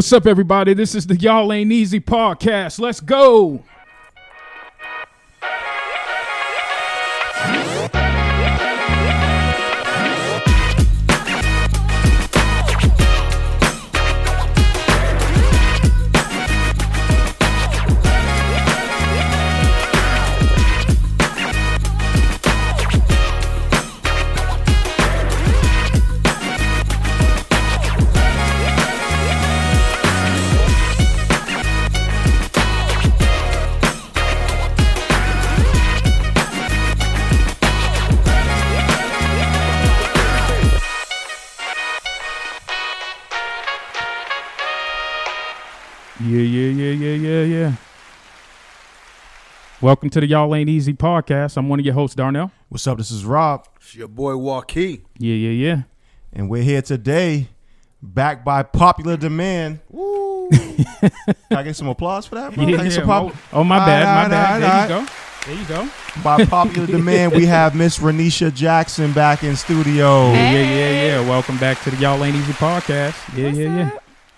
What's up, everybody? This is the Y'all Ain't Easy podcast. Let's go. Welcome to the Y'all Ain't Easy podcast. I'm one of your hosts, Darnell. What's up? This is Rob, It's your boy Joaquin. Yeah, yeah, yeah. and we're here today, backed by popular demand. Woo! Can I get some applause for that, bro? Can I Yeah, get some yeah. pop- Oh, oh, my bad, All my bad. all There right, you go. There you go. By popular demand, we have Miss Renisha Jackson back in studio. Yeah, yeah, yeah, yeah. Welcome back to the Y'all Ain't Easy podcast. Yeah, yeah, yeah.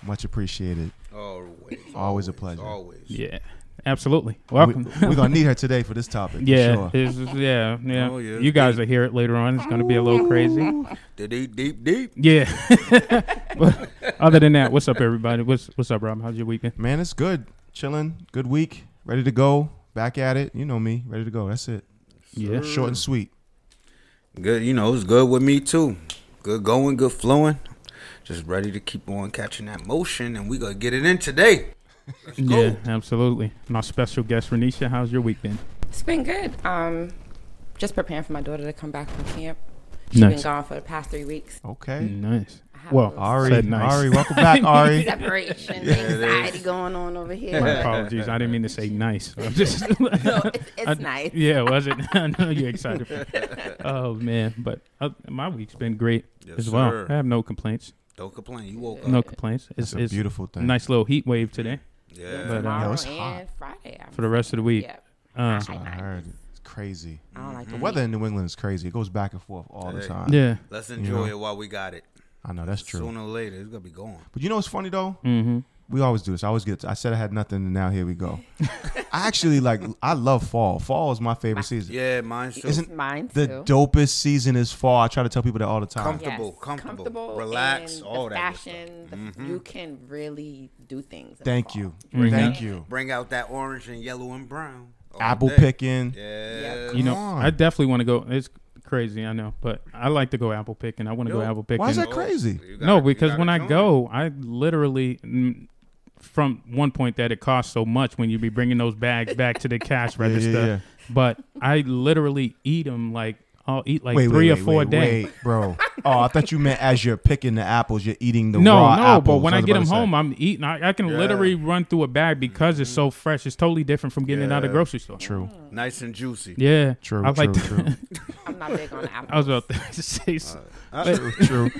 Much appreciated. Always. Always a pleasure. Always. Yeah, absolutely. Welcome. We, Welcome. are gonna need her today for this topic. for yeah, sure. it's- it's- yeah, yeah. Oh, yeah. You guys will hear it later on. It's going to be a little crazy. The deep, deep, deep. Yeah. but other than that, what's up, everybody? What's What's up, Rob? How's your weekend? man, it's good. Chilling. Good week. Ready to go. Back at it. You know me. Ready to go. That's it. Yeah. Short and sweet. Good, you know, it's good with me too. Good going, good flowing. Just ready to keep on catching that motion, and we gonna get it in today. Let's go. Yeah, absolutely. And our special guest, Renisha, how's your week been? It's been good. Um, just preparing for my daughter to come back from camp. She's Nice. been gone for the past three weeks. Okay. Nice. Well, Ari, Said nice. Ari, welcome back, Ari. separation it is. anxiety going on over here. My apologies. I didn't mean to say nice. I'm just. no, it's, it's I- nice. Yeah, was it? I know you're excited. For oh man, but uh, my week's been great Yes, as well. sir. I have no complaints. Don't complain. You woke up. No complaints. It's, It's a beautiful thing. nice little heat wave today Yeah. But, uh, Tomorrow Yo, it's and hot. Friday. I'm- for the rest of the week. Yeah, Uh, That's what I heard. It's crazy. I don't like The the weather in New England is crazy. It goes back and forth all the Hey. time. yeah. Let's You enjoy know? it while we got it. I know that's true. Sooner or later, it's gonna be gone. But you know what's funny though? Mm-hmm. We always do this. I always get. I said I had nothing, and now here we go. I actually like. I love fall. Fall is my favorite season. Yeah, mine too. Isn't Mine the too. dopest season is fall? I try to tell people that all the time. Comfort- Comfortable, comfortable, relax, all the that good fashion. the- Mhm. You can really do things. in Thank fall. you. Mhm. Thank you. Bring out that orange and yellow and brown. Apple day. picking. Yeah. Yeah. You know, on. I definitely want to go. It's crazy, I know, but I like to go apple picking. I want to go apple picking. Why is that Oh, crazy? you no, gotta- you because when I go, I literally, mm, from one point that it costs so much when you be bringing those bags back to the cash register, yeah, yeah. but I literally eat them like I'll eat like wait, three wait, or wait, four wait, a day. Wait, bro. Oh, I thought you meant as you're picking the apples, you're eating the no, raw no, apples. but when I, was get them to say. home, I'm eating. I, I can Yeah. literally run through a bag because it's so fresh. It's totally different from getting it out of the grocery store. True, Nice and juicy. Yeah, true, I true, like to- true, I'm not big on apples. I was about to say. s- Uh, true, true.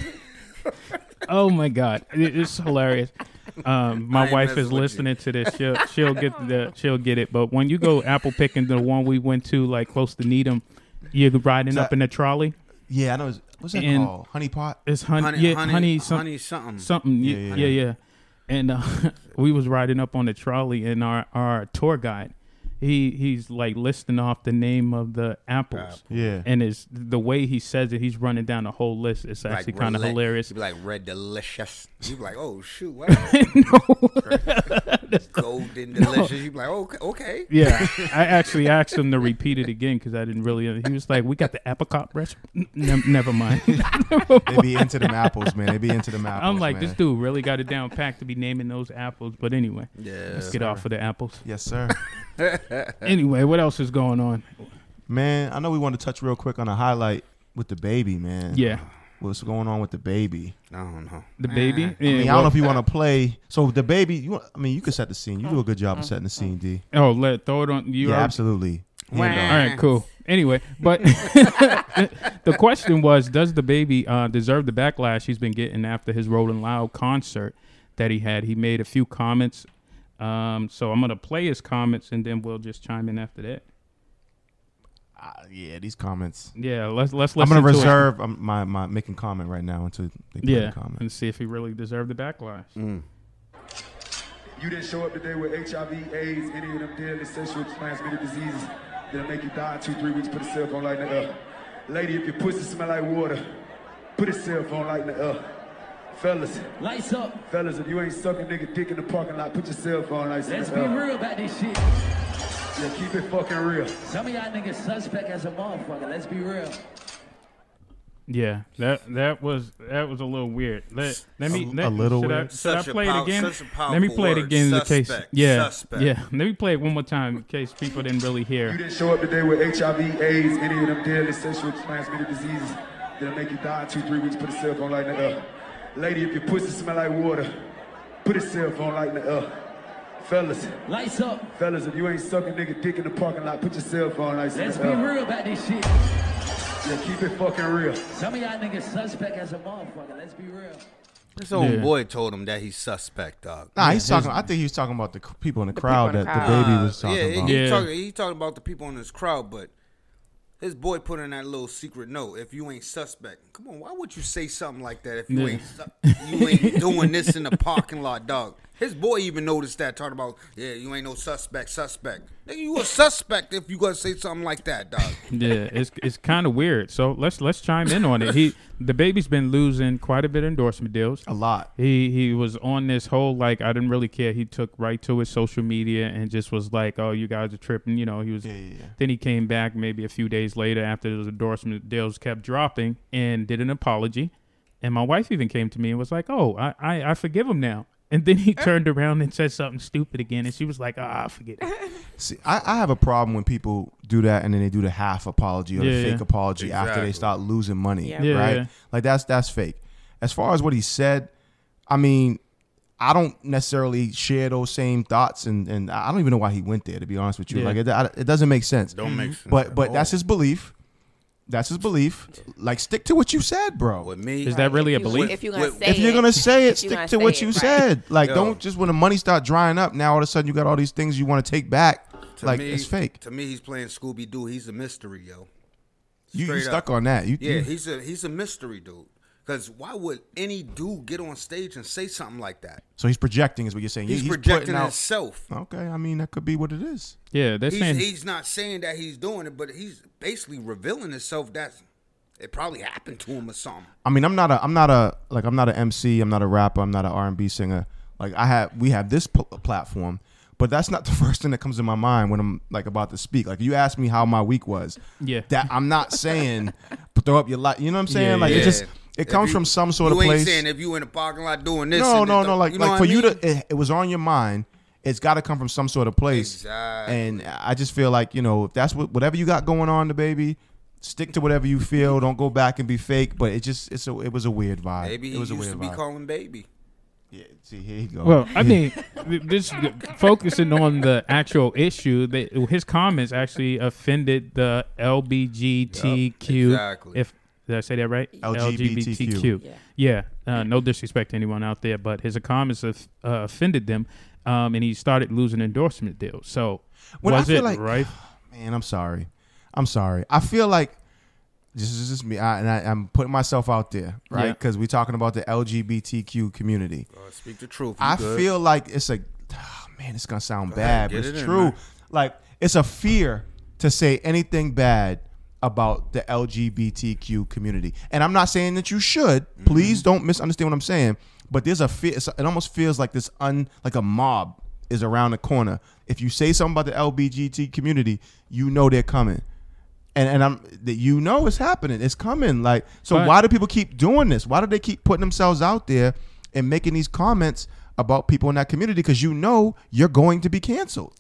Oh my god, It- it's hilarious. Um, my wife is with you. listening to this. She'll she'll get the she'll get it. But when you go apple picking, the one we went to like close to Needham, you're riding Is up in a trolley. Yeah, I know. it's- What's that And- called? Honey pot. It's honey, honey, yeah, honey, honey, some, honey, something. something, yeah, Yeah, yeah, yeah. yeah. And uh, we was riding up on the trolley, and our our tour guide, he he's like listing off the name of the apples. Apple. Yeah. And it's the way he says it. He's running down the whole list. It's Like actually kind of rela- hilarious. You be like red delicious. You be like, oh shoot, what? Golden delicious. You be like, okay, okay. Yeah, I actually asked him to repeat it again because I didn't really. He was like, "We got the apricot recipe." Ne- never mind. They be into them apples, man. They be into them apples. I'm like, man. this dude really got it down packed to be naming those apples. But anyway, Yeah. let's get off of the apples. Yes, sir. Anyway, what else is going on? man, I know we want to touch real quick on a highlight with DaBaby, man. Yeah, What's going on with the baby? I don't know. DaBaby. I mean, I don't know if you want to play. So DaBaby, you. I mean, you can set the scene. You do a good job of setting the scene, D. Oh, let throw it on you. yeah, already- absolutely. Wah. Hand All on. right, cool. Anyway, but the question was, does DaBaby uh, deserve the backlash he's been getting after his Rolling Loud concert that he had? He made a few comments. Um, so I'm gonna play his comments and then we'll just chime in after that. Uh, yeah, these comments. Yeah, let's let's I'm gonna reserve um, my my making comment right now until they play Yeah, the comment. and see if he really deserved the backlash. Mm. You didn't show up today with HIV, AIDS, any of them deadly sexually transmitted diseases that'll make you die in two, three weeks. Put a cell phone light in the air. Lady, if your pussy smell like water, put a cell phone light in the air. Fellas, Lights up. fellas, if you ain't sucking nigga dick in the parking lot, put your cell phone lights in Let's be real about this shit. Yeah, keep it fucking real. Some of y'all niggas suspect as a motherfucker. Let's be real. Yeah, that that was that was a little weird. Let let me A- let, a little should I, weird. should Such I a play pow- it again? let me powerful play it word. again in case. Yeah, Suspect. yeah. Let me play it one more time in case people didn't really hear. You didn't show up today with HIV, AIDS, any of them deadly sexually transmitted diseases that'll make you die in two, three weeks. Put a cell phone light in the air. Lady, if your pussy smell like water, put a cell phone light in the air. Fellas, Lights up. fellas, if you ain't sucking nigga dick in the parking lot, put your cell phone lights in Let's be air. real about this shit. Yeah, keep it fucking real. Some of y'all niggas suspect as a motherfucker. Let's be real. This old Yeah. boy told him that he's suspect, dog. Nah, he's talking. I think he was talking about the people in the, crowd people in that the the crowd. baby was talking yeah, about. He, Yeah. talking, he talking about the people in his crowd, but his boy put in that little secret note. If you ain't suspect, come on, why would you say something like that if you Yeah. ain't su- you ain't doing this in the parking lot, dog? His boy even noticed that, talking about, yeah, you ain't no suspect, suspect. Nigga, you a suspect if you gonna say something like that, dog. Yeah, it's it's kind of weird. So let's let's chime in on it. He DaBaby's been losing quite a bit of endorsement deals. A lot. He he was on this whole like I didn't really care. He took right to his social media and just was like, "Oh, you guys are tripping." You know, he was. Yeah, yeah, yeah. Then he came back maybe a few days later after those endorsement deals kept dropping and did an apology. And my wife even came to me and was like, "Oh, I I, I forgive him now." And then he turned around and said something stupid again, and she was like, "Ah, forget it." See, I, I have a problem when people do that and then they do the half apology or Yeah, the fake yeah. apology after they Exactly. start losing money. Yeah. Yeah, right? yeah. Like that's that's fake. As far as what he said, I mean, I don't necessarily share those same thoughts, and, and I don't even know why he went there. To be honest with you, Yeah. like it, I- it doesn't make sense. Don't make sense. But but that's his belief. That's his belief. Like stick to what you said, bro. with me. Is that really a if you, belief? If you're gonna If say if you're it, gonna say it, if you're stick gonna to say what it, you right. said. Like, Yo. don't just when the money start drying up. Now all of a sudden you got all these things you want to take back. To like me, it's fake. To me, he's playing Scooby Doo. He's a mystery, yo. You, you Straight stuck on that. You, Yeah, you- he's a he's a mystery dude. Because why would any dude get on stage and say something like that? so he's projecting, is what you're saying. He's, He- projecting out- himself. Okay, I mean that could be what it is. Yeah, they're He's, saying he's not saying that he's doing it, but he's basically revealing himself that it probably happened to him or something. I mean, I'm not a, I'm not a, like, I'm not an MC. I'm not a rapper. I'm not an R&B singer. Like, I have, we have this pl- platform, but that's not the first thing that comes to my mind when I'm like about to speak. Like, you asked me how my week was. Yeah. That I'm not saying throw up your light. You know what I'm saying? Yeah, like, yeah. it just, it comes you- from some sort of place. you of ain't place. saying if you in the parking lot doing this. no, and no, no. Like, you know like for I you to, it, it was on your mind. It's got to come from some sort of place. Exactly. And I just feel like you know, if that's what whatever you got going on, DaBaby, stick to whatever you feel. Don't go back and be fake. But it just, it's a, it was a weird vibe. Maybe he it was a used weird to be vibe. calling baby. Yeah, see, here you go. Well, I mean, th- this focusing on the actual issue. That his comments actually offended the LBGTQ. Yup, exactly. If did I say that right? LGBTQ. Yeah. Yeah. Uh, no disrespect to anyone out there, but his comments have, uh, offended them, um, and he started losing endorsement deals. So When I was feel it like- right? man, I'm sorry. I'm sorry. I feel like this is just me, I, and I, I'm putting myself out there, right? Yeah. Because we're talking about the LGBTQ community. Uh, speak the truth. You I good. feel like it's a oh, man. It's gonna sound bad, get but it's it in, true. man. Like it's a fear to say anything bad about the LGBTQ community, and I'm not saying that you should. Mm-hmm. Please don't misunderstand what I'm saying. But there's a fear. It almost feels like this un like a mob is around the corner. If you say something about the LGBT community, you know they're coming. And, and I'm that you know it's happening. It's coming. Like so, But- why do people keep doing this? Why do they keep putting themselves out there and making these comments about people in that community? Because you know you're going to be canceled.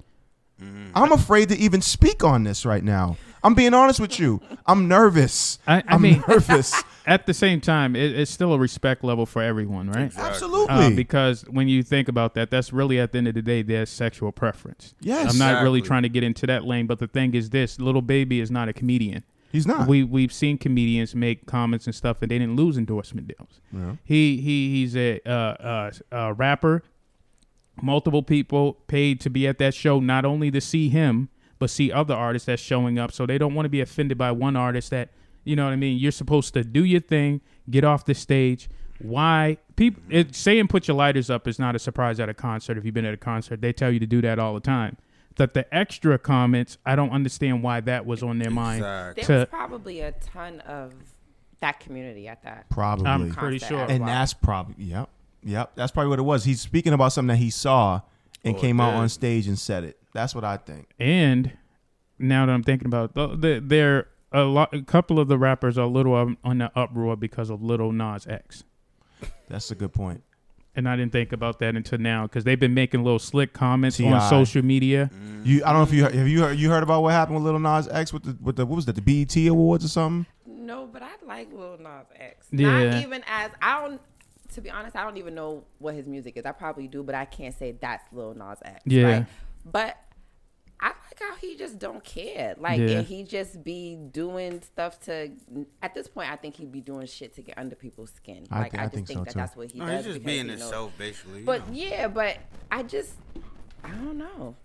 Mm-hmm. I'm afraid to even speak on this right now. I'm being honest with you. I'm nervous. I- I am mean- nervous. At the same time, it, it's still a respect level for everyone, right? Absolutely. Uh, because when you think about that, that's really at the end of the day their sexual preference. Yes. I'm not really trying to get into that lane, but the thing is this: little baby is not a comedian. He's not. We we've seen comedians make comments and stuff, and they didn't lose endorsement deals. He he he's a uh, uh, uh, rapper. Multiple people paid to be at that show, not only to see him, but see other artists that's showing up. So they don't want to be offended by one artist that you know what I mean. You're supposed to do your thing, get off the stage. why people mm-hmm. it, saying put your lighters up is not a surprise at a concert. If you've been at a concert, they tell you to do that all the time. That the extra comments, I don't understand why that was on their mind. Exactly. There was probably a ton of that community at that. Probably. I'm pretty sure. and well. that's probably yep, yep. That's probably what it was. He's speaking about something that he saw and Oh, came out on stage and said it. That's what I think. and now that I'm thinking about it, the, there a lot, a couple of the rappers are a little um, on the uproar because of Little Nas X. That's a good point. And I didn't think about that until now because they've been making little slick comments T.I. on social media. You, I don't know if you heard, have you heard, you heard about what happened with Little Nas X with the with the what was that the BET Awards or something? No, but I like Lil Nas X. Yeah. Not even as I don't. To be honest, I don't even know what his music is. I probably do, but I can't say that's Lil Nas X. Yeah. Right? But I like how he just don't care. Like, Yeah. and he just be doing stuff to. At this point, I think he'd be doing shit to get under people's skin. I Like, thi- I, I just think think, so, that too. that's what he No, does. he's just because being he knows- himself, basically. But know. yeah, but I just, I don't know.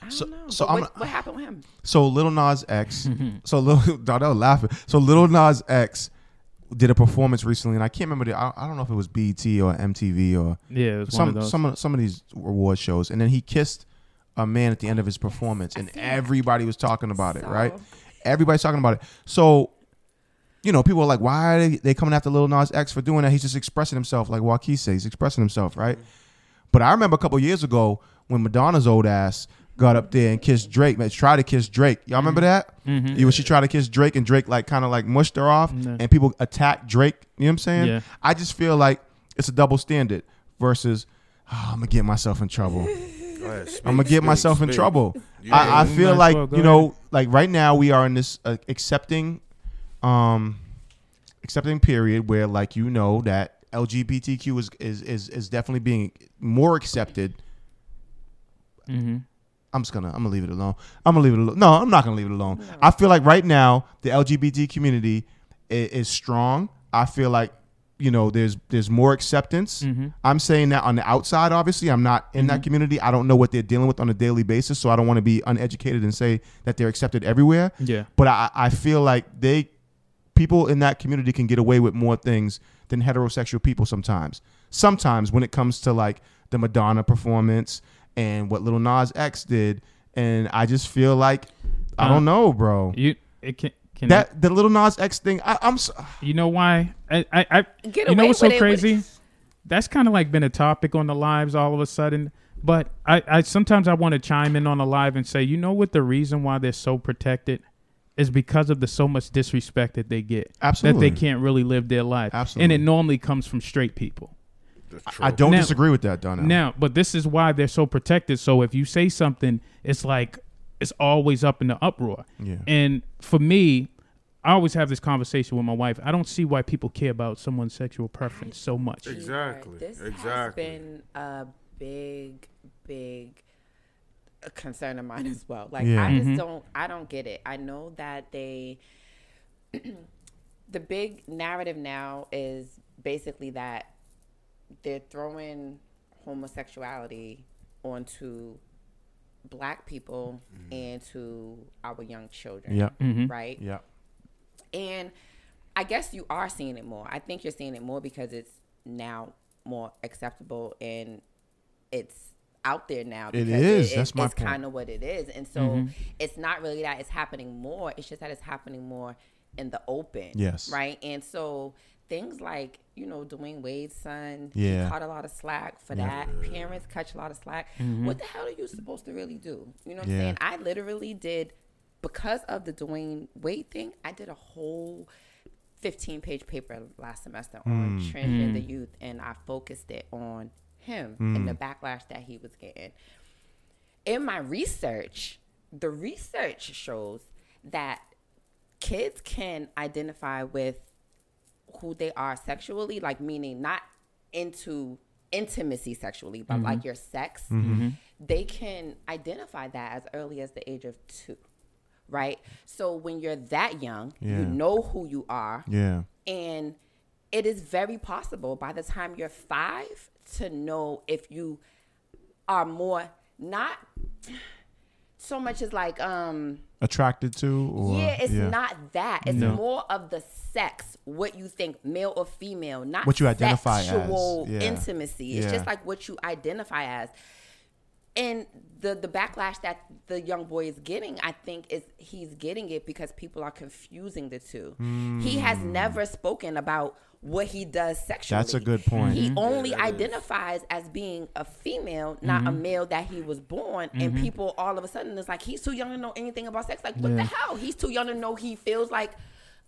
I don't So- know. so But I'm- what, what happened with him? So Little Nas X, so Little Donnell laughing. So Little Nas X did a performance recently, and I can't remember the. I, I don't know if it was BET or MTV or Yeah, it was of some some of some of these award shows, and then he kissed a man at the end of his performance, and everybody was talking about it, right? Everybody's talking about it. So, you know, people are like, "Why are they, they coming after Little Nas X for doing that?" He's just expressing himself, like Joaquin says, he's expressing himself, right? Mm-hmm. But I remember a couple years ago when Madonna's old ass got up there and kissed Drake, man, tried to kiss Drake. Y'all remember that? Mhm. You when she tried to kiss Drake and Drake like kind of like mushed her off, Yeah. and people attacked Drake. You know what I'm saying? Yeah. I just feel like it's a double standard versus "Oh, I'm gonna get myself in trouble. Go ahead, speak, I'm gonna get speak, myself in trouble. Yeah, I, I feel like well you know, like right now we are in this uh, accepting, um, accepting period where like you know that LGBTQ is is is, is definitely being more accepted. hmm I'm just gonna I'm gonna leave it alone. I'm gonna leave it alone. No, I'm not gonna leave it alone. I feel like right now the LGBT community is, is strong. I feel like you know there's there's more acceptance. Mhm. I'm saying that on the outside. Obviously, I'm not in that community. I don't know what they're dealing with on a daily basis, so I don't want to be uneducated and say that they're accepted everywhere. Yeah. But I, I feel like they people in that community can get away with more things than heterosexual people sometimes. Sometimes when it comes to like the Madonna performance and what Little Nas X did, and I just feel like I Uh, don't know, bro. You it can can That the Little Nas X thing, I, I'm s you know why? I I, I Get you know what's so with it crazy? That's kind of like been a topic on the lives all of a sudden. But I, I sometimes I want to chime in on a live and say, you know what the reason why they're so protected is because of the so much disrespect that they get. Absolutely. That they can't really live their life. Absolutely. And it normally comes from straight people. That's I don't Now- disagree with that, Donnell. Now, but this is why they're so protected. So if you say something, it's like it's always up in the uproar. Yeah. And for me, I always have this conversation with my wife. I don't see why people care about someone's sexual preference so much. Exactly. This has Exactly. been a big, big concern of mine as well. Like Yeah. I just Mhm. don't, I don't get it. I know that they, the big narrative now is basically that they're throwing homosexuality onto black people and to our young children. Yeah. Mhm. Right. Yeah. And I guess you are seeing it more. I think you're seeing it more because it's now more acceptable and it's out there now. It because is. That's my It's kind of what it is, and so Mm-hmm. it's not really that it's happening more. It's just that it's happening more in the open. Yes. Right. And so things like you know Dwyane Wade's son, Yeah. he caught a lot of slack for that. Parents catch a lot of slack. Mm-hmm. What the hell are you supposed to really do? You know what Yeah. I'm saying? I literally did because of the Dwayne Wade thing. I did a whole 15 page paper last semester on mm. transgender mm. youth, and I focused it on him and mm. the backlash that he was getting. In my research, the research shows that kids can identify with who they are sexually, like meaning not into intimacy sexually, but mm-hmm. like your sex, mm-hmm. they can identify that as early as the age of two, right? So when you're that young, Yeah. you know who you are, Yeah. and it is very possible by the time you're five to know if you are more not so much as like um Attracted to? Or, yeah, it's not that. It's No. more of the sex, what you think, male or female, not What you identify as. sexual Yeah. intimacy. It's Yeah. just like what you identify as. And the the backlash that the young boy is getting, I think, is he's getting it because people are confusing the two. He has Hmm. never spoken about what he does sexually. That's a good point. He mm-hmm. only identifies as being a female, not a mm-hmm. male that he was born. And mm-hmm. people all of a sudden is like, he's too young to know anything about sex. Like, what the hell? He's too young to know he feels like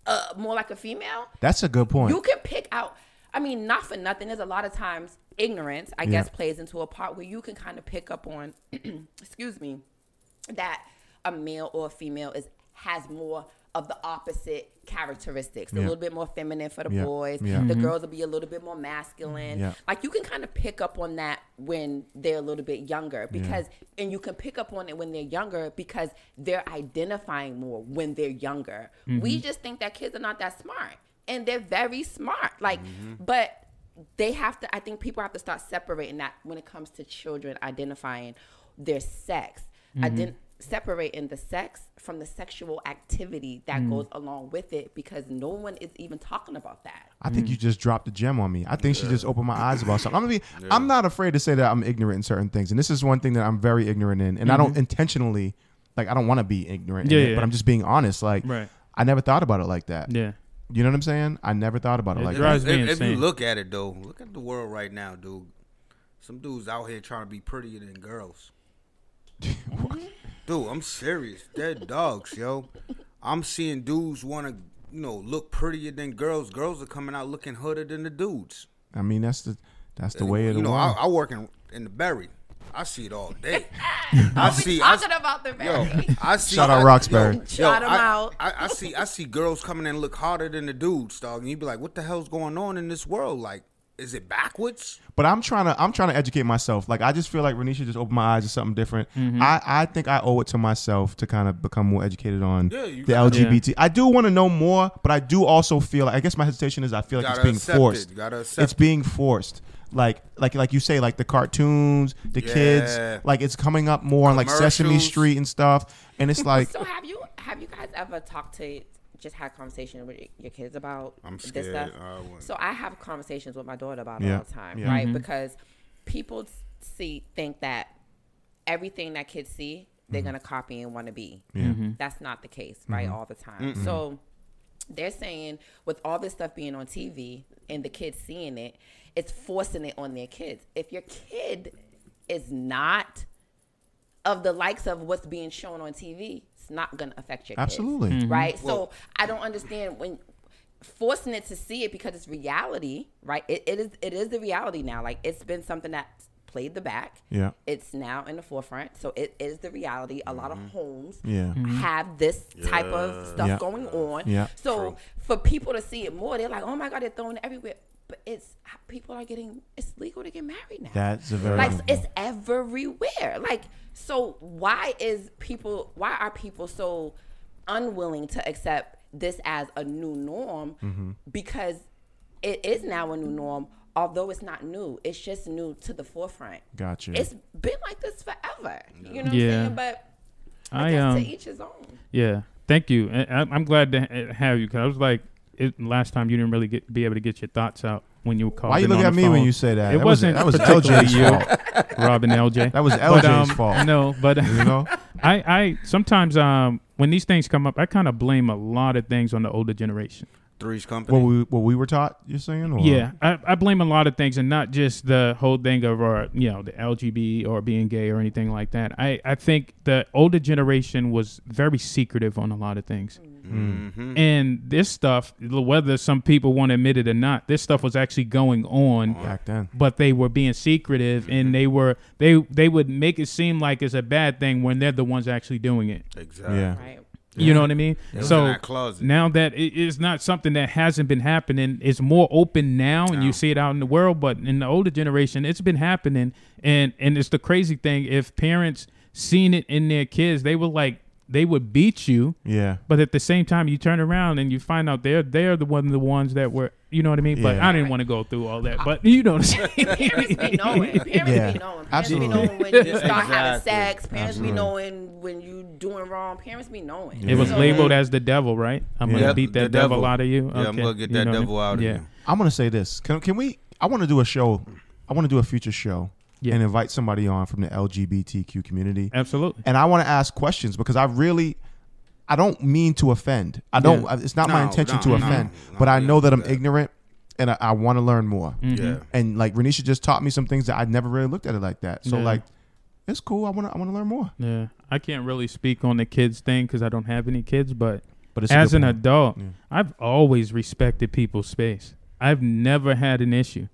uh, more like a female. That's a good point. You can pick out. I mean, not for nothing. There's a lot of times ignorance, I guess, plays into a part where you can kind of pick up on, excuse me, that a male or a female is has more of the opposite characteristics. A little bit more feminine for the Yeah. boys. Yeah. The mm-hmm. girls will be a little bit more masculine. Yeah. Like you can kind of pick up on that when they're a little bit younger because and you can pick up on it when they're younger because they're identifying more when they're younger. We mm-hmm. just think that kids are not that smart. And they're very smart. Like mm-hmm. but they have to i think people have to start separating that when it comes to children identifying their sex Ident- separating the sex from the sexual activity that mm. goes along with it because no one is even talking about that I think you mm. just dropped a gem on me. I think she just opened my eyes about something. I'm gonna be. I'm not afraid to say that I'm ignorant in certain things, and this is one thing that I'm very ignorant in, and I don't mm-hmm. intentionally, like, I don't want to be ignorant. Yeah, in it. But I'm just being honest. Like, Right. I never thought about it like that. Yeah. You know what I'm saying? I never thought about it It like drives that. me if, if you look at it though, look at the world right now, dude. Some dudes out here trying to be prettier than girls. Mm-hmm. Dude, I'm serious. They're dogs, yo. I'm seeing dudes want to, you know, look prettier than girls. Girls are coming out looking hooded than the dudes. I mean, that's the that's the way of the you know, I, world. I work in, in the berry. I see it all day. I I we see. I, talking about the yo, I see. Shout out Roxbury. yo, Shout yo, 'em I, out. I, I see. I see girls coming in and look harder than the dudes, dog. And you be like, "What the hell's going on in this world? Like, is it backwards?" But I'm trying to I'm trying to educate myself. Like I just feel like Renisha just opened my eyes to something different. Mm-hmm. I, I think I owe it to myself to kind of become more educated on Yeah, the gotta- LGBT. I do want to know more, but I do also feel like I guess my hesitation is I feel like it's being forced. it. You gotta accept It's being forced. Like like like you say, like the cartoons, the kids, like it's coming up more on like Sesame Street and stuff. And it's like so have you have you guys ever talked to just had conversation with your kids about I'm this stuff I so i have conversations with my daughter about it Yeah. all the time Yeah. right because people see think that everything that kids see they're Mm-hmm. gonna copy and want to be Yeah. that's not the case right Mm-hmm. all the time so they're saying with all this stuff being on tv and the kids seeing it it's forcing it on their kids if your kid is not of the likes of what's being shown on TV, it's not going to affect your kids. Absolutely. Mm-hmm. Right? so I don't understand when forcing it to see it because it's reality, right? It, it is it is the reality now. Like it's been something that's played the back. Yeah. It's now in the forefront. So it is the reality. A lot of mm-hmm. homes Yeah. Mm-hmm. have this type of stuff Yeah. going on. Yeah. So for people to see it more, they're like, "Oh my god, they're throwing it everywhere." But it's people are getting it's legal to get married now That's a very like good it's everywhere like so why is people why are people so unwilling to accept this as a new norm Mm-hmm. because it is now a new norm although it's not new it's just new to the forefront Gotcha. it's been like this forever you know what Yeah. i'm saying but i, I guess um to each his own yeah. Thank you. I, I- I'm glad to have you because I was like, it, last time you didn't really get be able to get your thoughts out when you called. Why you look at me phone. when you say that? It That was- wasn't that was LJ's fault. Rob and LJ. That was But, LJ's um, fault. No, but You know? I, I sometimes um when these things come up, I kind of blame a lot of things on the older generation. Three's company. What we what we were taught, you're saying? Or? Yeah, I, I blame a lot of things, and not just the whole thing of uh, you know the LGBT or being gay or anything like that. I, I think the older generation was very secretive on a lot of things, Mm-hmm. and this stuff, whether some people want to admit it or not, this stuff was actually going on. Back then. But they were being secretive, and they were they they would make it seem like it's a bad thing when they're the ones actually doing it. Exactly. Yeah. right You know what I mean? in so now that it is not something that hasn't been happening, it's more open now, and you see it out in the world. But in the older generation, it's been happening, and and it's the crazy thing. If parents seen it in their kids, they were like they would beat you, Yeah. but at the same time, you turn around and you find out they're they're the one the ones that were, you know what I mean. But I didn't want to go through all that. But you know what I'm saying. Parents be knowing. Parents Yeah, be knowing. Parents absolutely. be knowing when you start having sex. Parents Absolutely. be knowing when you doing wrong. Parents be knowing. It was labeled as the devil, right? I'm Yeah. gonna Yep, beat that devil. devil. out of you. Yeah, I'm gonna get You that know what I devil mean? out of yeah. you. I'm gonna say this. Can can we? I want to do a show. I want to do a future show Yeah. and invite somebody on from the LGBTQ community. Absolutely. and I want to ask questions because I really, I don't mean to offend. I don't. Yeah. It's not my intention no, to no, offend, no, but I know that I'm that. ignorant, and I, I want to learn more. Mm-hmm. Yeah. And like Renisha just taught me some things that I never really looked at it like that. So Yeah. like, it's cool. I want to. I want to learn more. Yeah, I can't really speak on the kids thing because I don't have any kids. But, But it's as an point. adult, Yeah. I've always respected people's space. I've never had an issue.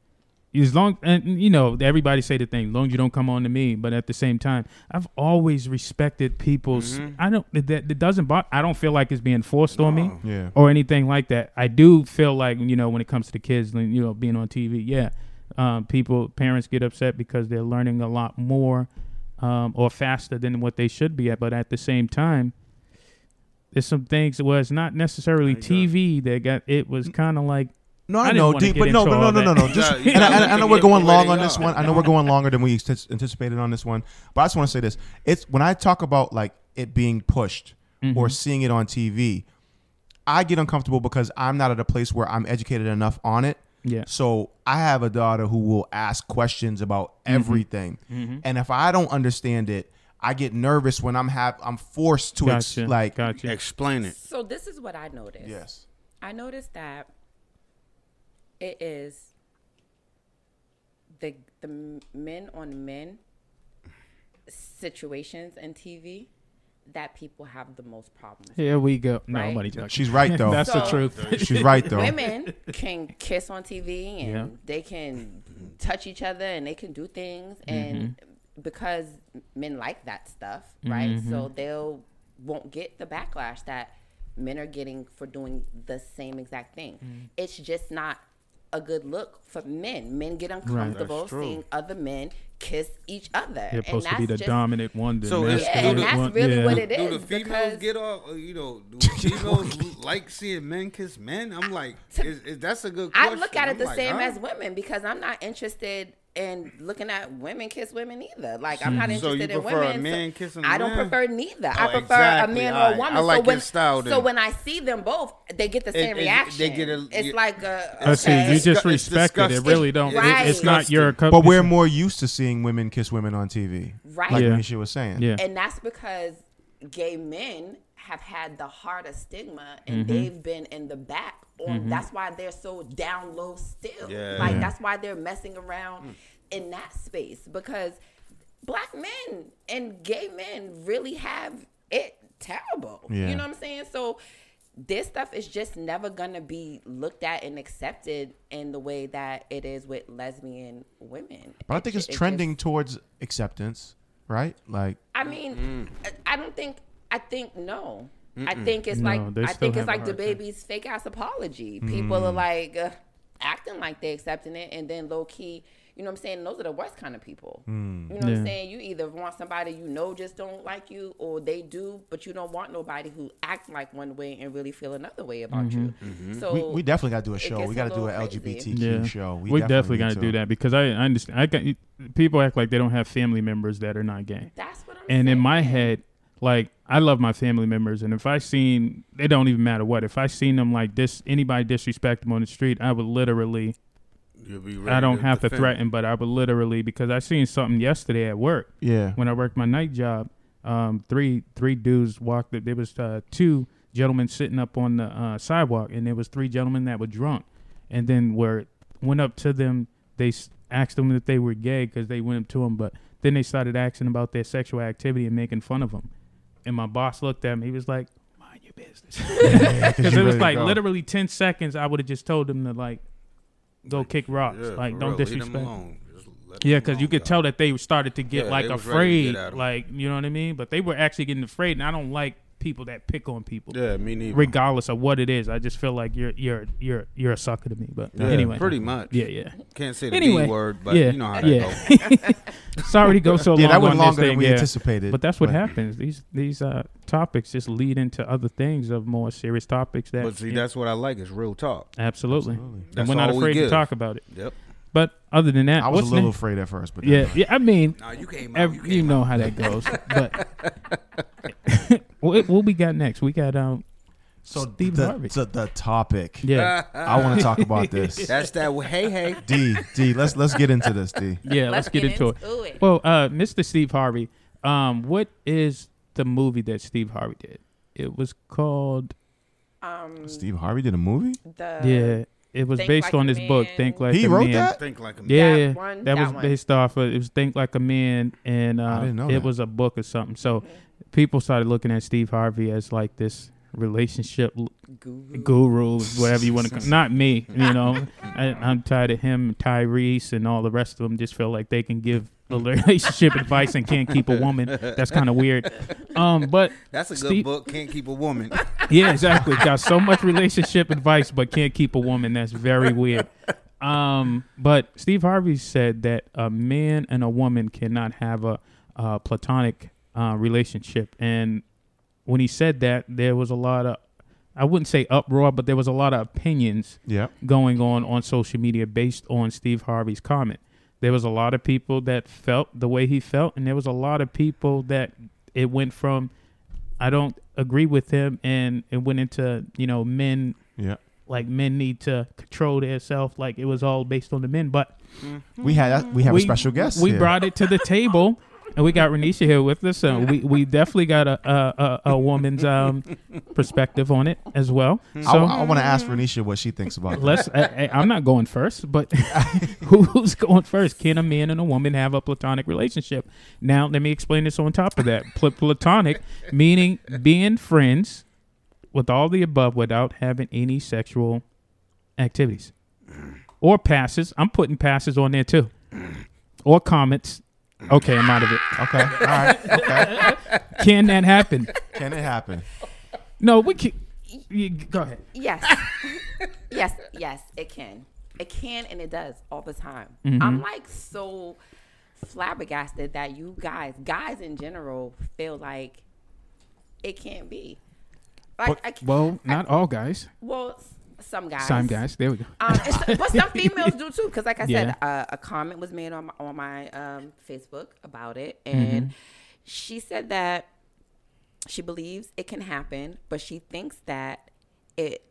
As long and you know, everybody say the thing, as long as you don't come on to me. But at the same time, I've always respected people's. Mm-hmm. I don't. That it doesn't. Bo- I don't feel like it's being forced on me Yeah. or anything like that. I do feel like you know when it comes to the kids, you know, being on TV, yeah, um, people, parents get upset because they're learning a lot more um, or faster than what they should be at. But at the same time, there's some things where it's not necessarily TV that got. It was kind of like No, I I know, wanna deep, but no, but no, no, no, no. Just, and I, gotta and I know we're going long on this one. I know we're going longer than we anticipated on this one. But I just want to say this: it's when I talk about like it being pushed or seeing it on TV, I get uncomfortable because I'm not at a place where I'm educated enough on it. Yeah. So I have a daughter who will ask questions about Mm-hmm. everything, and if I don't understand it, I get nervous when I'm have I'm forced to ex- like gotcha. Explain it. So this is what I noticed. yes. I noticed that it is the the men on men situations in TV that people have the most problems. Here we go. Right. Nobody talking. She's right though. That's the truth. She's right though. Women can kiss on TV and Yeah. they can touch each other and they can do things and Mm-hmm. because men like that stuff, right? So they'll won't get the backlash that men are getting for doing the same exact thing. Mm. It's just not a good look for men. Men get uncomfortable That's true. seeing other men kiss each other. They're and supposed to be the just- dominant one. the So masculine it's- Yeah, and do the- that's one. really yeah. what it Do the females because get off? uh, You know, do females like seeing men kiss men? I'm like, is, is that's a good I look at it I'm the like, same huh? as women because I'm not interested in looking at women kiss women either. Like I'm not So you interested in prefer a women. man kissing I don't man? prefer neither. I Oh, prefer exactly. a man or a woman. I like so when, your style So when I see them both, they get the same it- reaction. they get a- it's you- like a Uh, see, you just respect it. It really don't. it- Right. it's not your cup. But we're more used to seeing women kiss women on TV. Right. Like Yeah. Nisha was saying. Yeah. and that's because gay men have had the hardest stigma Mm-hmm. and they've been in the back on mm-hmm. that's why they're so down low still Yeah. like that's why they're messing around mm. in that space because black men and gay men really have it terrible Yeah. you know what i'm saying so this stuff is just never gonna be looked at and accepted in the way that it is with lesbian women But I think ju- it's it just- trending towards acceptance, right? Like I mean, I- I don't think. I think no. I think it's No, like I think it's like the hard time. baby's fake ass apology. People are mm. like uh, acting like they're accepting it, and then low key, you know what I'm saying? Those are the worst kind of people. Mm. You know what I'm saying? You either want somebody you know just don't like you, or they do, but you don't want nobody who acts like one way and really feel another way about mm-hmm. you. Mm-hmm. So we, we definitely got to do a show. We got to do little an crazy. LGBTQ show. We, definitely, got to do that because I, I understand. I got people act like they don't have family members that are not gay, that's what I'm and saying. in my head, like I love my family members, and if I seen, it don't even matter what. If I seen them like this, anybody disrespect them on the street, I would literally. You'll be I don't have to threaten, but I would literally because I seen something yesterday at work. Yeah. when I worked my night job, um, three three dudes walked. There was uh, two gentlemen sitting up on the uh, sidewalk, and there was three gentlemen that were drunk, and then were went up to them. They asked them if they were gay because they went up to them, but then they started asking about their sexual activity and making fun of them. And my boss looked at me. He was like, "Mind your business," because it was like literally ten seconds. I would have just told them to like go kick rocks, Yeah, like don't real. Leave them disrespect. alone. Just let Yeah, because you could dog. tell that they started to get Yeah, like they was ready to afraid, get like you know what I mean. But they were actually getting afraid, and I don't like people that pick on people, Yeah, me neither. regardless of what it is. I just feel like you're you're you're you're a sucker to me. But Yeah, anyway, pretty much. Yeah, yeah. Can't say the Anyway, B word, but yeah, you know how that yeah. goes. Sorry to go so Yeah, long that went on longer than we yeah. anticipated. But that's what happens. These these uh, topics just lead into other things of more serious topics. That But see, yeah, that's what I like is real talk. absolutely, Absolutely. and That's we're not all we afraid to give. talk about it. Yep. But other than that, I was a little afraid at first, but Yeah, yeah. I mean, Nah, you came out. ev- You, you, know out. how that goes. but what, what we got next? We got um. So Steve the, Harvey. the the topic. Yeah, I want to talk about this. That's that. Hey, hey. D D. Let's let's get into this. D. yeah. Let's, get, into, it. it. Well, uh, Mr. Steve Harvey, um, what is the movie that Steve Harvey did? It was called Um, Steve Harvey did a movie. the yeah. It was Think based Like on a his book, Man. Think Like He a wrote Man. that? Think like a Yeah, That yeah. one? that That was one. based off of it was Think Like a Man, and uh, I didn't know it that. was a book or something. So people started looking at Steve Harvey as like this relationship l- guru, whatever you want to. call Not me, you know. I, I'm tired of him, Tyrese, and all the rest of them. Just feel like they can give a relationship advice and can't keep a woman. That's kind of weird. Um, but That's a good Steve- book. Can't keep a woman. yeah, exactly. Got so much relationship advice, but can't keep a woman. That's very weird. Um, but Steve Harvey said that a man and a woman cannot have a, uh platonic uh, relationship, and when he said that, there was a lot of, I wouldn't say uproar, but there was a lot of opinions Yeah. going on on social media based on Steve Harvey's comment. There was a lot of people that felt the way he felt, and there was a lot of people that it went from I don't agree with him, and it went into you know men Yeah. like men need to control themselves, like it was all based on the men. But mm-hmm. We had we have a special guest. We here. brought it to the table, and we got Renisha here with us. So we, we definitely got a a, a, a woman's um, perspective on it as well. So I, So want to ask Renisha what she thinks about. let's. I, I, I'm not going first, but who's going first? Can a man and a woman have a platonic relationship? Now, let me explain this on top of that. Pl- platonic meaning being friends with all the above without having any sexual activities or passes. I'm putting passes on there too, or comments. Okay, I'm out of it. Okay. All right. Okay. Can that happen? Can it happen? No, we can. You, go ahead. Yes. yes, yes, it can. It can and it does all the time. Mm-hmm. I'm like so flabbergasted that you guys, guys in general, feel like it can't be. Like, But- I, c- Well, not all guys. well, s- some guys. Some guys. There we go. Um, but some females do too, because like I said, Yeah. uh, a comment was made on my, on my um, Facebook about it, Mm-hmm. and she said that she believes it can happen, but she thinks that it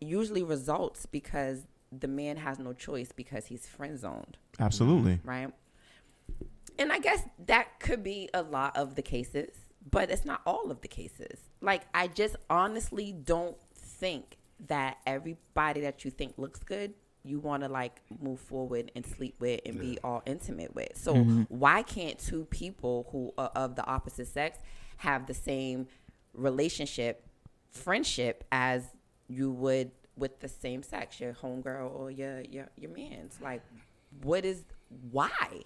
usually results because the man has no choice because he's friend zoned, Absolutely. right? And I guess that could be a lot of the cases, but it's not all of the cases. Like I just honestly don't think that everybody that you think looks good, you want to like move forward and sleep with and be all intimate with. So mm-hmm. why can't two people who are of the opposite sex have the same relationship, friendship as you would with the same sex, your homegirl or your your your man's? Like, what is why?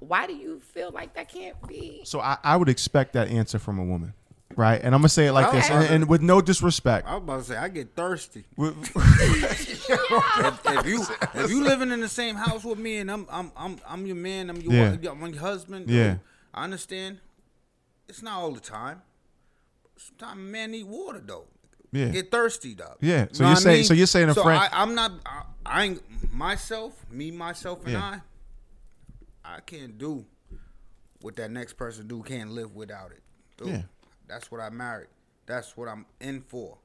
Why do you feel like that can't be? So I, I would expect that answer from a woman, right? And I'm gonna say it like this, and, and with no disrespect. I was about to say I get thirsty. with- if, if you if you living in the same house with me and I'm I'm I'm I'm your man, I'm your Yeah. wife, I'm your husband. Yeah. I understand. It's not all the time. Sometimes a man need water though. Yeah. Get thirsty though. Yeah. So you're what saying- so you're saying a so friend- I, I'm not. I, I ain't myself, me, myself, and Yeah. I. I can't do what that next person do. Can't live without it. Dude, Yeah. That's what I married. That's what I'm in for.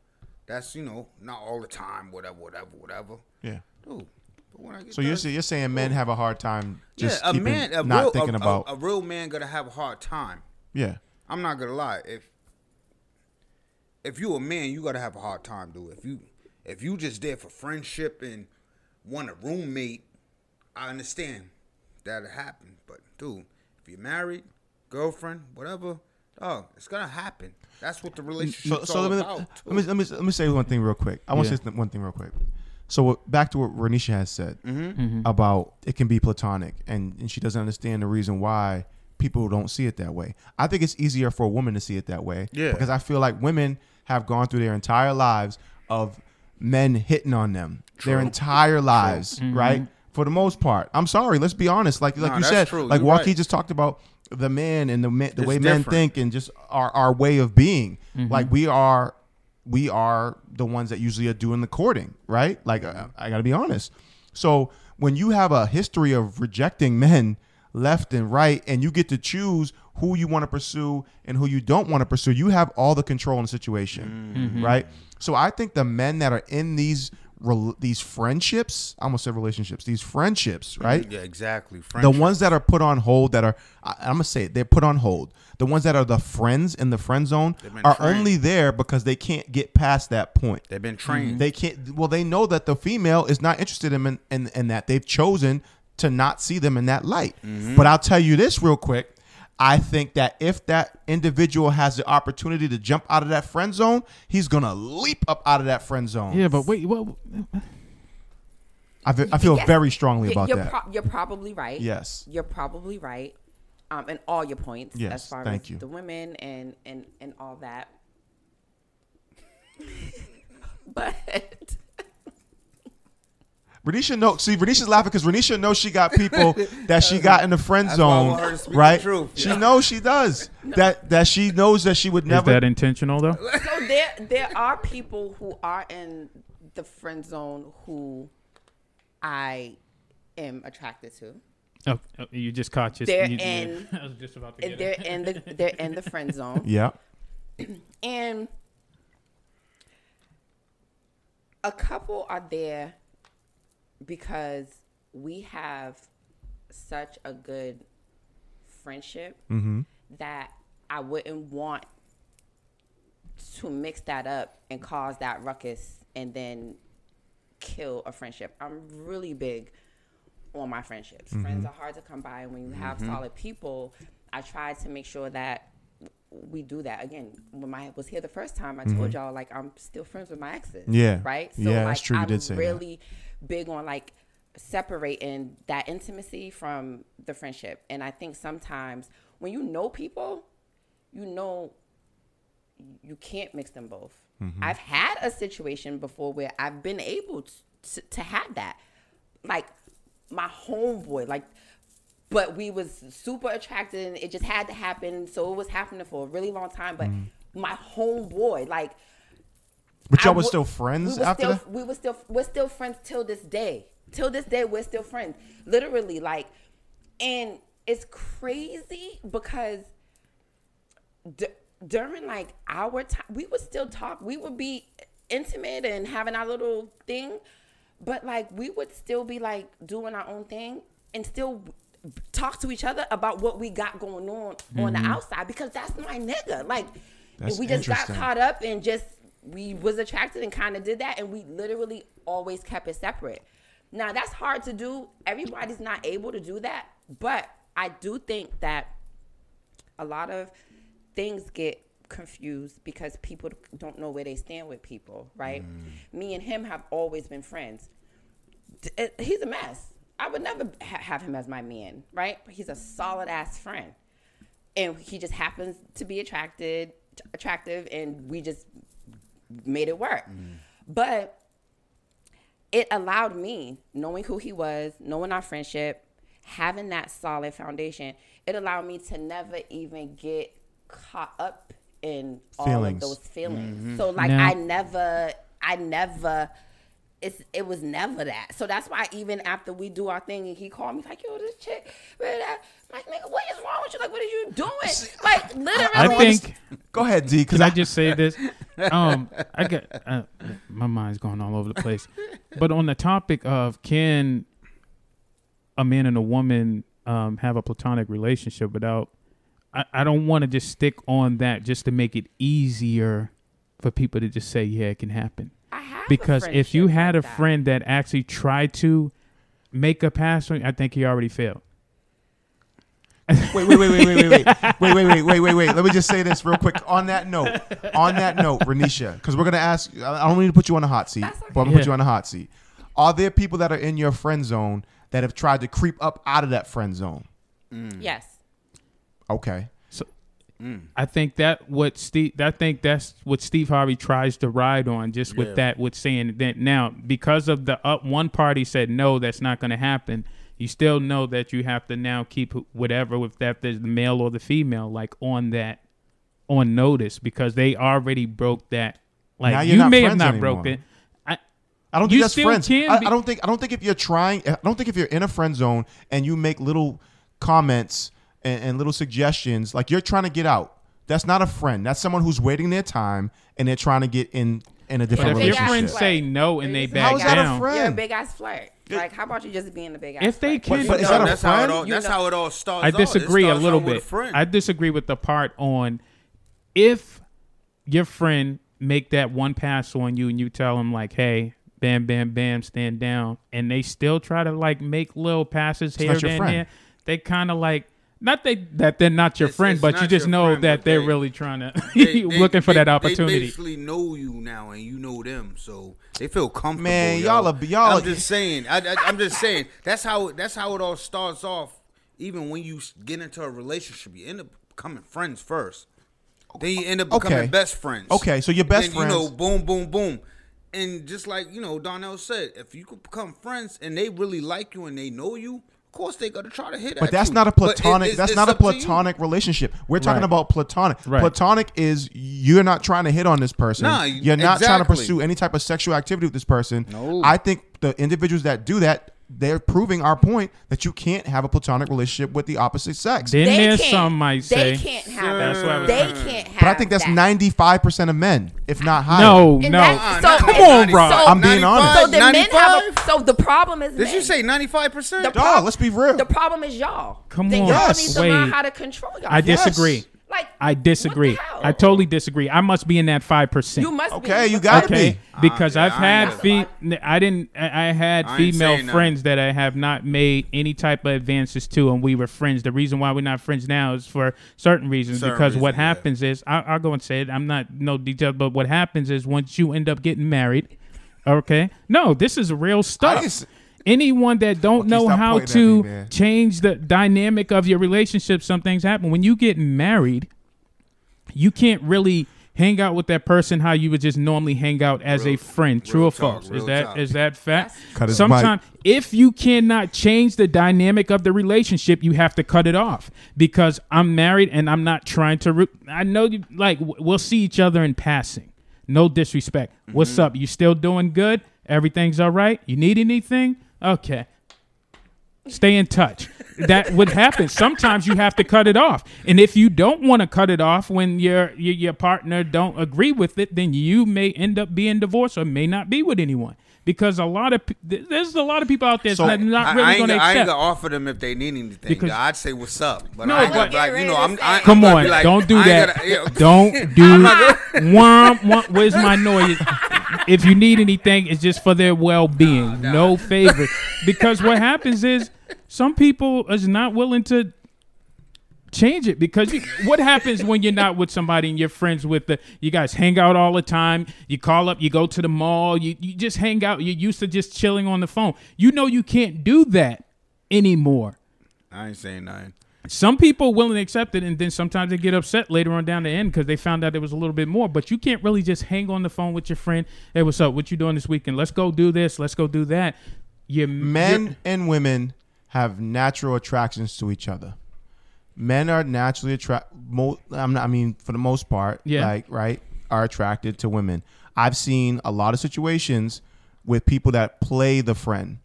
That's you know not all the time. Whatever, whatever, whatever. yeah. Dude. But when I get So you're saying, you're saying men have a hard time just yeah, a keeping, man, a not real, thinking a, about a, a real man gonna have a hard time. yeah. I'm not gonna lie. If if you a man, you gotta have a hard time, dude. If you if you just there for friendship and want a roommate, I understand that'll happen. But dude, if you're married, girlfriend, whatever, dog, it's gonna happen. That's what the So, relationship's so all let me, about. let me let me let me say one thing real quick. I want Yeah. to say one thing real quick. So what- back to what Renisha has said Mm-hmm. Mm-hmm. about it can be platonic, and, and she doesn't understand the reason why people don't see it that way. I think it's easier for a woman to see it that way. Yeah. Because I feel like women have gone through their entire lives of men hitting on them. Their entire lives, right? For the most part. I'm sorry, let's be honest. Like like Nah, you said, true. like You're Joaquin right. just talked about the man and the man, the It's way men think and just our, our way of being. Like we are we are the ones that usually are doing the courting, right? Like uh, I got to be honest. So when you have a history of rejecting men left and right, and you get to choose who you want to pursue and who you don't want to pursue, you have all the control in the situation, right? So I think the men that are in these rel- these friendships, I almost said relationships, these friendships, right? Yeah, exactly. the ones that are put on hold that are I, i'm gonna say it they're put on hold the ones that are the friends in the friend zone are trained. only there because they can't get past that point They've been trained. they can't well they know that the female is not interested in in, in that they've chosen to not see them in that light mm-hmm. but i'll tell you this real quick I think that if that individual has the opportunity to jump out of that friend zone, he's gonna leap up out of that friend zone. Yeah, but wait, what? I, fe- I feel Yes. very strongly about you're that. pro- you're probably right. Yes. You're probably right. Um, in all your points. Yes, As far thank as you. the women and and and all that. but Renisha knows. See, Renisha's laughing because Renisha knows she got people that she got in the friend That's why I zone, want her to speak the right? truth. She knows she does that. That she knows that she would never. Is that intentional though? so there there are people who are in the friend zone who I am attracted to. Oh, oh, you just caught your. They're you- you- in- I was just about to get they're it. in the they're in the friend zone. yeah. And a couple are there because we have such a good friendship mm-hmm. that I wouldn't want to mix that up and cause that ruckus and then kill a friendship. I'm really big on my friendships. Mm-hmm. Friends are hard to come by, and when you have mm-hmm. solid people, I try to make sure that we do that. Again, when I was here the first time, I told y'all like I'm still friends with my exes. Yeah. Right. So Yeah, like that's true. You I'm did say that. Big on like separating that intimacy from the friendship. And I think sometimes when you know people, you know you can't mix them both. Mm-hmm. I've had a situation before where I've been able to, to, to have that. Like my homeboy, like but we was super attracted and it just had to happen. So it was happening for a really long time. But Mm-hmm. my homeboy, like But y'all was still friends we were after still, that. We were still we're still friends till this day. Till this day, we're still friends. Literally, like, and it's crazy because d- during like our time, we would still talk. We would be intimate and having our little thing, but like we would still be like doing our own thing and still talk to each other about what we got going on on the mm-hmm. outside because that's my nigga. Like, That's we just got caught up and just we was attracted and kind of did that and we literally always kept it separate. Now that's hard to do. Everybody's not able to do that but i do think that a lot of things get confused because people don't know where they stand with people right? Mm. Me and him have always been friends. Eh, he's a mess. I would never ha- have him as my man right? He's a solid ass friend. And he just happens to be attracted attractive and we just made it work. But it allowed me knowing who he was knowing our friendship having that solid foundation it allowed me to never even get caught up in all Feelings. of those feelings. Mm-hmm. So like Now- i never i never it's it was never that. So that's why even after we do our thing and he called me like, yo, this chick, blah, blah, like nigga, what is wrong with you? Like, what are you doing? Like literally I don't think. Go ahead, D. Because Can I just say this? Um, I got uh, my mind's going all over the place. But on the topic of can a man and a woman um, have a platonic relationship without, I, I don't want to just stick on that just to make it easier for people to just say, yeah, it can happen. I have a Because if you friendship had a like that. friend that actually tried to make a pass on you, I think he already failed. wait, wait, wait, wait, wait, wait, wait, wait, wait, wait, wait, wait, wait. Let me just say this real quick. On that note, on that note, Renisha, because we're gonna ask. I don't need to put you on a hot seat, okay. but I'm gonna put you on a hot seat. Are there people that are in your friend zone that have tried to creep up out of that friend zone? Yes. Okay. I think that what Steve I think that's what Steve Harvey tries to ride on just with Yeah. that with saying that now because of the up one party said no that's not going to happen you still know that you have to now keep whatever with that there's the male or the female like on that on notice because they already broke that like you may have not anymore. broke it I don't You think that's still friends. I, I don't think. I don't think if you're trying. I don't think if you're in a friend zone and you make little comments and, and little suggestions, like you're trying to get out. That's not a friend. That's someone who's waiting their time and they're trying to get in in a but different if your big ass relationship. friends say no and they How back is that a down friend? You're a big ass flirt. Like, how about you just being a big ass? If they flirt? can- But is No, that a that's how it friend? all. That's how it all starts. I off. It disagree a little bit. friend. I disagree with the part on if your friend make that one pass on you and you tell them like, "Hey, bam, bam, bam, stand down," and they still try to like make little passes here and there. They kind of like not they that they're not your It's- friend, it's but you just know friend, that they're they- really trying to They- they- looking for that opportunity. They basically know you now, and you know them, so they feel comfortable. Man, yo. y'all are- y'all I'm just saying. I, I, I'm just saying. That's how. That's how it all starts off. Even when you get into a relationship, you end up becoming friends first. Then you end up becoming Okay. best friends. Okay, so your best then, You know, boom, boom, boom. And just like you know, Darnell said, if you could become friends and they really like you and they know you, of course they gotta try to hit. But at that's you. not a But it- platonic. it's- that's it's not a up to you. platonic relationship. We're talking Right. about platonic. Right. Platonic is you're not trying to hit on this person. Nah, you're not trying to pursue any type of sexual activity with this person. No. I think the individuals that do that, they're proving our point that you can't have a platonic relationship with the opposite sex. Then They there's some might say they can't have. That's what I was They saying. can't have. but I think that's that. ninety five percent of men, if not higher. no, And no. that- Uh, so- Come on, Rob. So, I'm being honest. so the men have. A, so the problem is. Did men. you say ninety five percent? The Dog, let's be real. The problem is y'all. Come then on. Y'all Yes. need to learn Wait. how to control y'all. I disagree. Like I disagree. What the hell? I totally disagree. I must be in that five percent. You must. Okay, be. you gotta okay be. because I've I had ain't fe- I didn't I I had I ain't female saying nothing. friends that I have not made any type of advances to and we were friends the reason why we're not friends now is for certain reasons Certain because what reasons, yeah. happens is I, I'll go and say it I'm not no details but what happens is once you end up getting married okay no this is real stuff just- anyone that don't Wookie, know how to me, change the dynamic of your relationship some things happen when you get married you can't really hang out with that person how you would just normally hang out as a friend. True real or talk, false? Is real that is talk. that fact? Cut Sometimes, if you cannot change the dynamic of the relationship, you have to cut it off. Because I'm married and I'm not trying to. Re- I know, you, like we'll see each other in passing. No disrespect. What's Mm-hmm. up? You still doing good? Everything's all right? You need anything? Okay stay in touch. That would happen. Sometimes you have to cut it off, and if you don't want to cut it off when your, your your partner don't agree with it, then you may end up being divorced or may not be with anyone. Because a lot of there's a lot of people out there So- that's not really going to gonna- I ain't gonna offer them if they need anything. Because- I'd say what's up, but No, I ain't but- like you know I'm. I, Come I'm on, like, don't do that. gonna- yeah. Don't do womp, Where's my noise? If you need anything, it's just for their well-being. No favor. Because what happens is some people is not willing to change it because you, what happens when you're not with somebody and you're friends with the you guys hang out all the time you call up you go to the mall you, you just hang out you're used to just chilling on the phone you know you can't do that anymore I ain't saying nothing. some people willing to accept it, and then sometimes they get upset later on down the end because they found out there was a little bit more. But you can't really just hang on the phone with your friend. Hey, what's up? What you doing this weekend? Let's go do this. Let's go do that. You men and women have natural attractions to each other. Men are naturally attract. Mo- I'm not, I mean, for the most part, Yeah. like right, are attracted to women. I've seen a lot of situations with people that play the friend.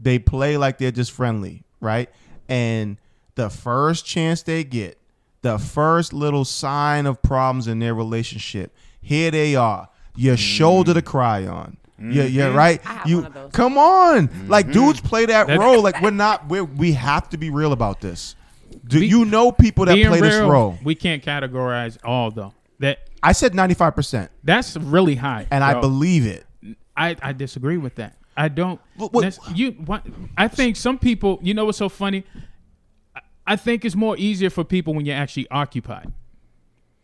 They play like they're just friendly, right? And the first chance they get, the first little sign of problems in their relationship, here they are, your mm. shoulder to cry on. Yeah, yeah, mm-hmm. right. I have you one of those. come on, like mm-hmm. dudes play that That- role. Like we're not. We we have to be real about this. Do Be- you know people that being play this role? We can't categorize all though. That I said ninety five percent, that's really high, and I believe it. I, I disagree with that. I don't. What- what- you what, I think some people. You know what's so funny? I, I think it's more easier for people when you're actually occupied.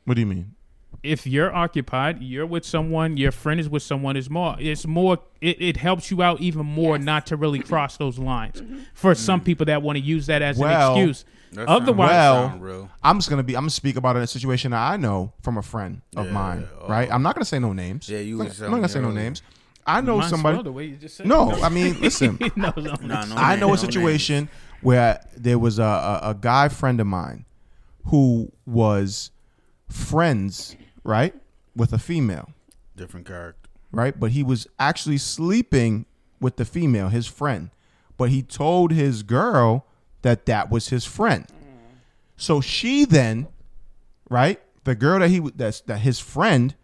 What do you mean? if you're occupied, you're with someone, your friend is with someone, it's more it's more it, it helps you out even more Yes. not to really cross those lines. For some mm. people that want to use that as Well, an excuse. That sound- Otherwise well, sound real. I'm just gonna be. I'm gonna speak about a situation that I know from a friend of Yeah, mine. yeah, Right. Uh, I'm not gonna say no names. Yeah, you I'm was not, I'm not gonna say no earlier. names. I know might somebody. well, the way you just said no, it. I mean, listen. no, no, no. Nah, no I name, know no a names. situation where there was a, a, a guy friend of mine who was friends, right, with a female, Different character. right? But he was actually sleeping with the female, his friend. But he told his girl that that was his friend. So she then, right, the girl that he w- that's that his friend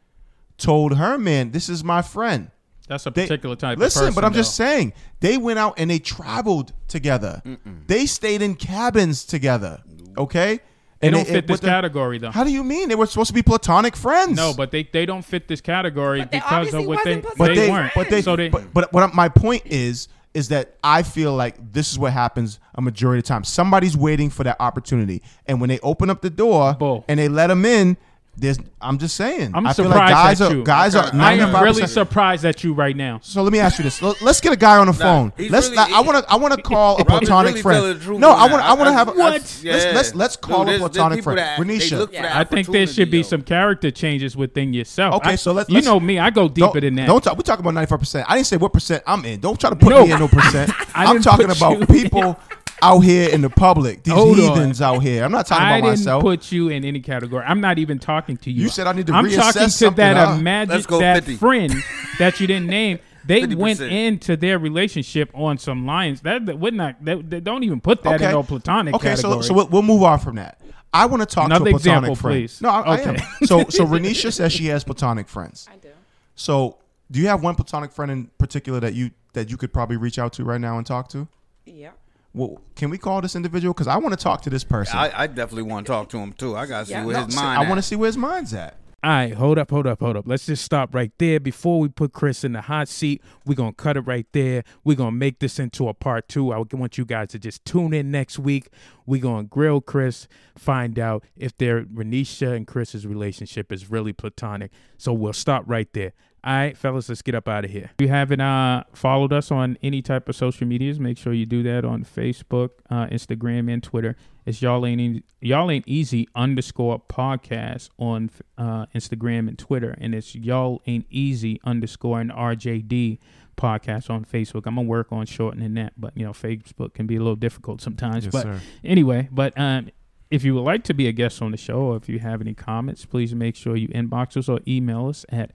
told her man, "This is my friend." That's a They- particular type Listen, of person. but I'm just saying they went out and they traveled together. They stayed in cabins together. Okay, They And don't it- fit it- this what the- category though. How do you mean they were supposed to be platonic friends? No, but they, they don't fit this category But because of what they, wasn't but they, they, weren't. but they, so they, but, but what my point is is that I feel like this is what happens a majority of the time. Somebody's waiting for that opportunity, and when they open up the door Bull. and they let them in, there's. I'm just saying. I'm I feel surprised like guys at are you. guys are. I am 95%. really surprised at you right now. So let me ask you this. Let- Let's get a guy on the phone. he's Let's. really- I want to. I want to call a Rob platonic really friend. telling the truth No, on I want. that. I want to I- have. I- A, What? Let's, let's let's call Dude, a there's- there's platonic people friend. that- they Renisha. look for that I think there should be opportunity, some character changes within yourself. Okay, I- so let's- You let's- know me, I go deeper don't, than that. Don't talk. We talk about ninety five percent. I didn't say what percent I'm in. Don't try to put No. me in no percent. I I'm didn't talking put about you- people out here in the public. These Hold on. heathens out here. I'm not talking I about didn't myself. put you in any category. I'm not even talking to you. You said I need to I'm reassess talking to something, that huh? imagine that 50. friend that you didn't name. They 50%. went into their relationship on some lines. That, that would not. That, that don't even put that in no platonic okay, category. so so we'll, we'll move on from that. I want to talk Another to a platonic example, friend. please. No, I, I Okay. am. So so Renisha says she has platonic friends. I do. So do you have one platonic friend in particular that you that you could probably reach out to right now and talk to? Yeah. Well, can we call this individual? Because I want to talk to this person. I, I definitely want to talk to him too. I gotta see Yeah. where No, his mind. I want to see where his mind's at. All right, hold up, hold up, hold up. Let's just stop right there before we put Chris in the hot seat. We're going to cut it right there. We're going to make this into a part two. I want you guys to just tune in next week. We're going to grill Chris, find out if their Renisha and Chris's relationship is really platonic. So we'll stop right there. All right, fellas, let's get up out of here. If you haven't uh, followed us on any type of social medias, make sure you do that on Facebook, uh, Instagram, and Twitter. It's y'all ain't easy, y'all ain't easy underscore podcast on uh, Instagram and Twitter, and it's y'all ain't easy underscore and RJD podcast on Facebook. I'm gonna work on shortening that, but you know Facebook can be a little difficult sometimes. Yes, but sir. anyway, but um, if you would like to be a guest on the show, or if you have any comments, please make sure you inbox us or email us at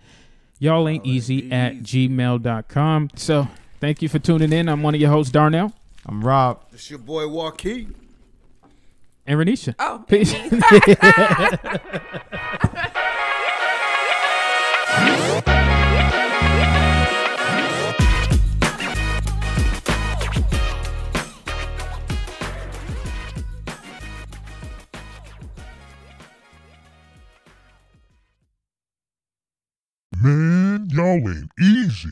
y'all ain't easy at gmail.com. So thank you for tuning in. I'm one of your hosts, Darnell I'm Rob. It's your boy Joaquin. and Renisha. Oh, Peace. Man, y'all ain't easy.